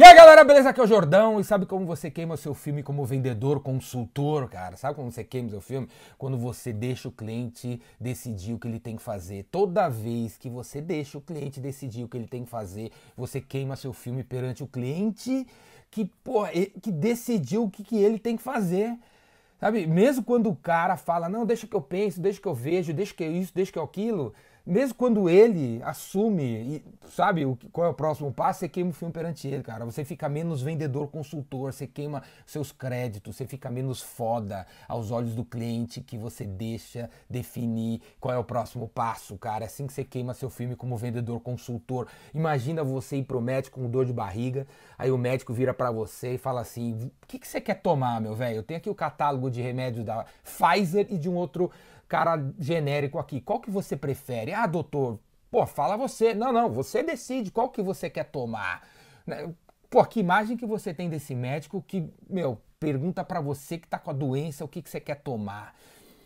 E aí galera, beleza? Aqui é o Jordão e sabe como você queima seu filme como vendedor, consultor, cara? Sabe como você queima seu filme? Quando você deixa o cliente decidir o que ele tem que fazer. Toda vez que você deixa o cliente decidir o que ele tem que fazer, você queima seu filme perante o cliente que, pô, que decidiu o que, que ele tem que fazer. Sabe? Mesmo quando o cara fala, não, deixa que eu penso, deixa que eu vejo, deixa que eu isso, deixa que eu aquilo mesmo quando ele assume, e sabe o, qual é o próximo passo, você queima o filme perante ele, cara. Você fica menos vendedor consultor, você queima seus créditos, você fica menos foda aos olhos do cliente que você deixa definir qual é o próximo passo, cara. É assim que você queima seu filme como vendedor consultor. Imagina você ir pro médico com dor de barriga, aí o médico vira para você e fala assim: o que, que você quer tomar, meu velho? Eu tenho aqui o catálogo de remédios da Pfizer e de um outro cara genérico aqui. Qual que você prefere? Ah, doutor, pô, fala você. Não, não, você decide qual que você quer tomar. Né? Pô, que imagem que você tem desse médico que, meu, pergunta para você que tá com a doença o que, que você quer tomar.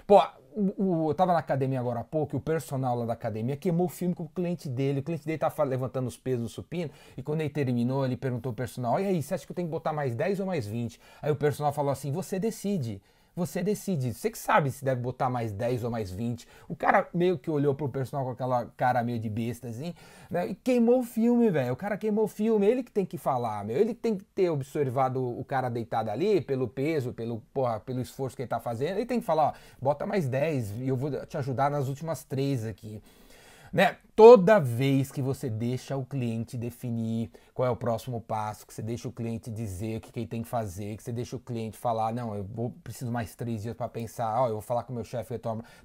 Pô, o, o, eu tava na academia agora há pouco e o personal lá da academia queimou o filme com o cliente dele. O cliente dele tava levantando os pesos supino e quando ele terminou, ele perguntou ao personal: E aí, você acha que eu tenho que botar mais 10 ou mais 20? Aí o personal falou assim: Você decide. Você decide. Você que sabe se deve botar mais 10 ou mais 20. O cara meio que olhou pro personal com aquela cara meio de besta, assim, né? E queimou o filme, velho. O cara queimou o filme. Ele que tem que falar, meu. Ele tem que ter observado o cara deitado ali, pelo peso, pelo, porra, pelo esforço que ele tá fazendo. Ele tem que falar, ó, bota mais 10 e eu vou te ajudar nas últimas três aqui. Né? Toda vez que você deixa o cliente definir qual é o próximo passo, que você deixa o cliente dizer o que, que ele tem que fazer, que você deixa o cliente falar, não, eu vou, preciso mais três dias para pensar, ó, eu vou falar com o meu chefe,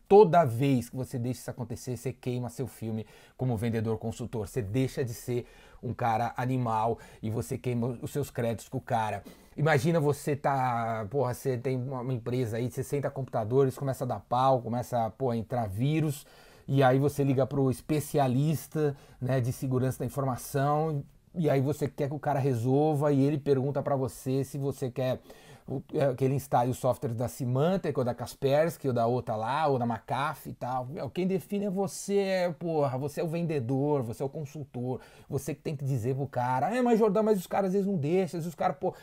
toda vez que você deixa isso acontecer, você queima seu filme como vendedor consultor, você deixa de ser um cara animal e você queima os seus créditos com o cara. Imagina você tá, porra, você tem uma empresa aí, você senta computadores, começa a dar pau, começa porra, a entrar vírus, e aí você liga para o especialista né, de segurança da informação e aí você quer que o cara resolva e ele pergunta para você se você quer é, que ele instale o software da Symantec ou da Kaspersky ou da outra lá, ou da McAfee e tal. Quem define é você, porra, você é o vendedor, você é o consultor, você que tem que dizer pro cara, é, mas Jordão, mas os caras às vezes não deixam, os caras, porra,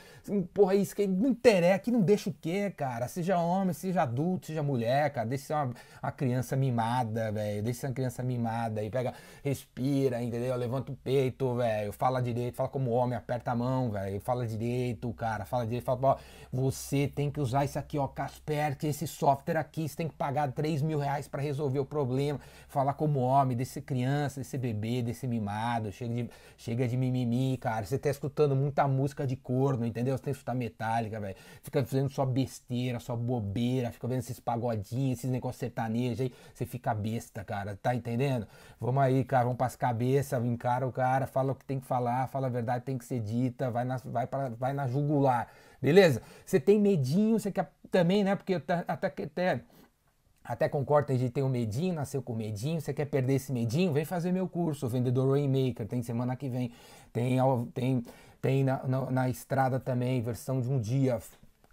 porra, isso que não interessa, que não deixa o quê, cara? Seja homem, seja adulto, seja mulher, cara, deixa ser uma, uma criança mimada, velho, deixa ser uma criança mimada e pega, respira, entendeu? Levanta o peito, velho, fala direito, fala como homem, aperta a mão, velho, fala direito, cara, fala direito, fala, você tem que usar isso aqui, ó, Kaspersky, esse software aqui, você tem que pagar 3 mil reais para resolver o problema. Falar como homem, desse criança, desse bebê, desse mimado, chega de, chega de mimimi, cara. Você tá escutando muita música de corno, entendeu? Você tem que escutar metálica, velho. Fica fazendo só besteira, só bobeira, fica vendo esses pagodinhos, esses negócios sertanejos aí, você fica besta, cara, tá entendendo? Vamos aí, cara, vamos pras cabeças, encara o cara, fala o que tem que falar, fala a verdade, tem que ser dita, vai na, vai pra, vai na jugular. Beleza? Você tem medinho, você quer também, né? Porque até, até, até concordo, tem gente que tem um medinho, nasceu com medinho, você quer perder esse medinho? Vem fazer meu curso, Vendedor Rainmaker, tem semana que vem. Tem, tem, tem na, na, na estrada também, versão de um dia.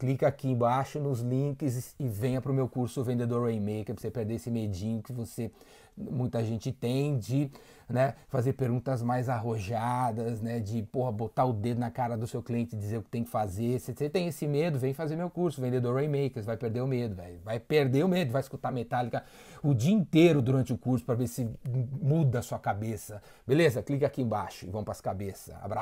Clica aqui embaixo nos links e venha para o meu curso Vendedor Rainmaker, para você perder esse medinho que você muita gente tem de né, fazer perguntas mais arrojadas, né, de porra, botar o dedo na cara do seu cliente e dizer o que tem que fazer. Se você tem esse medo, vem fazer meu curso, Vendedor Rainmakers, vai perder o medo, véio. vai perder o medo, vai escutar Metallica o dia inteiro durante o curso para ver se muda a sua cabeça. Beleza? Clica aqui embaixo e vamos para as cabeças. Abraço.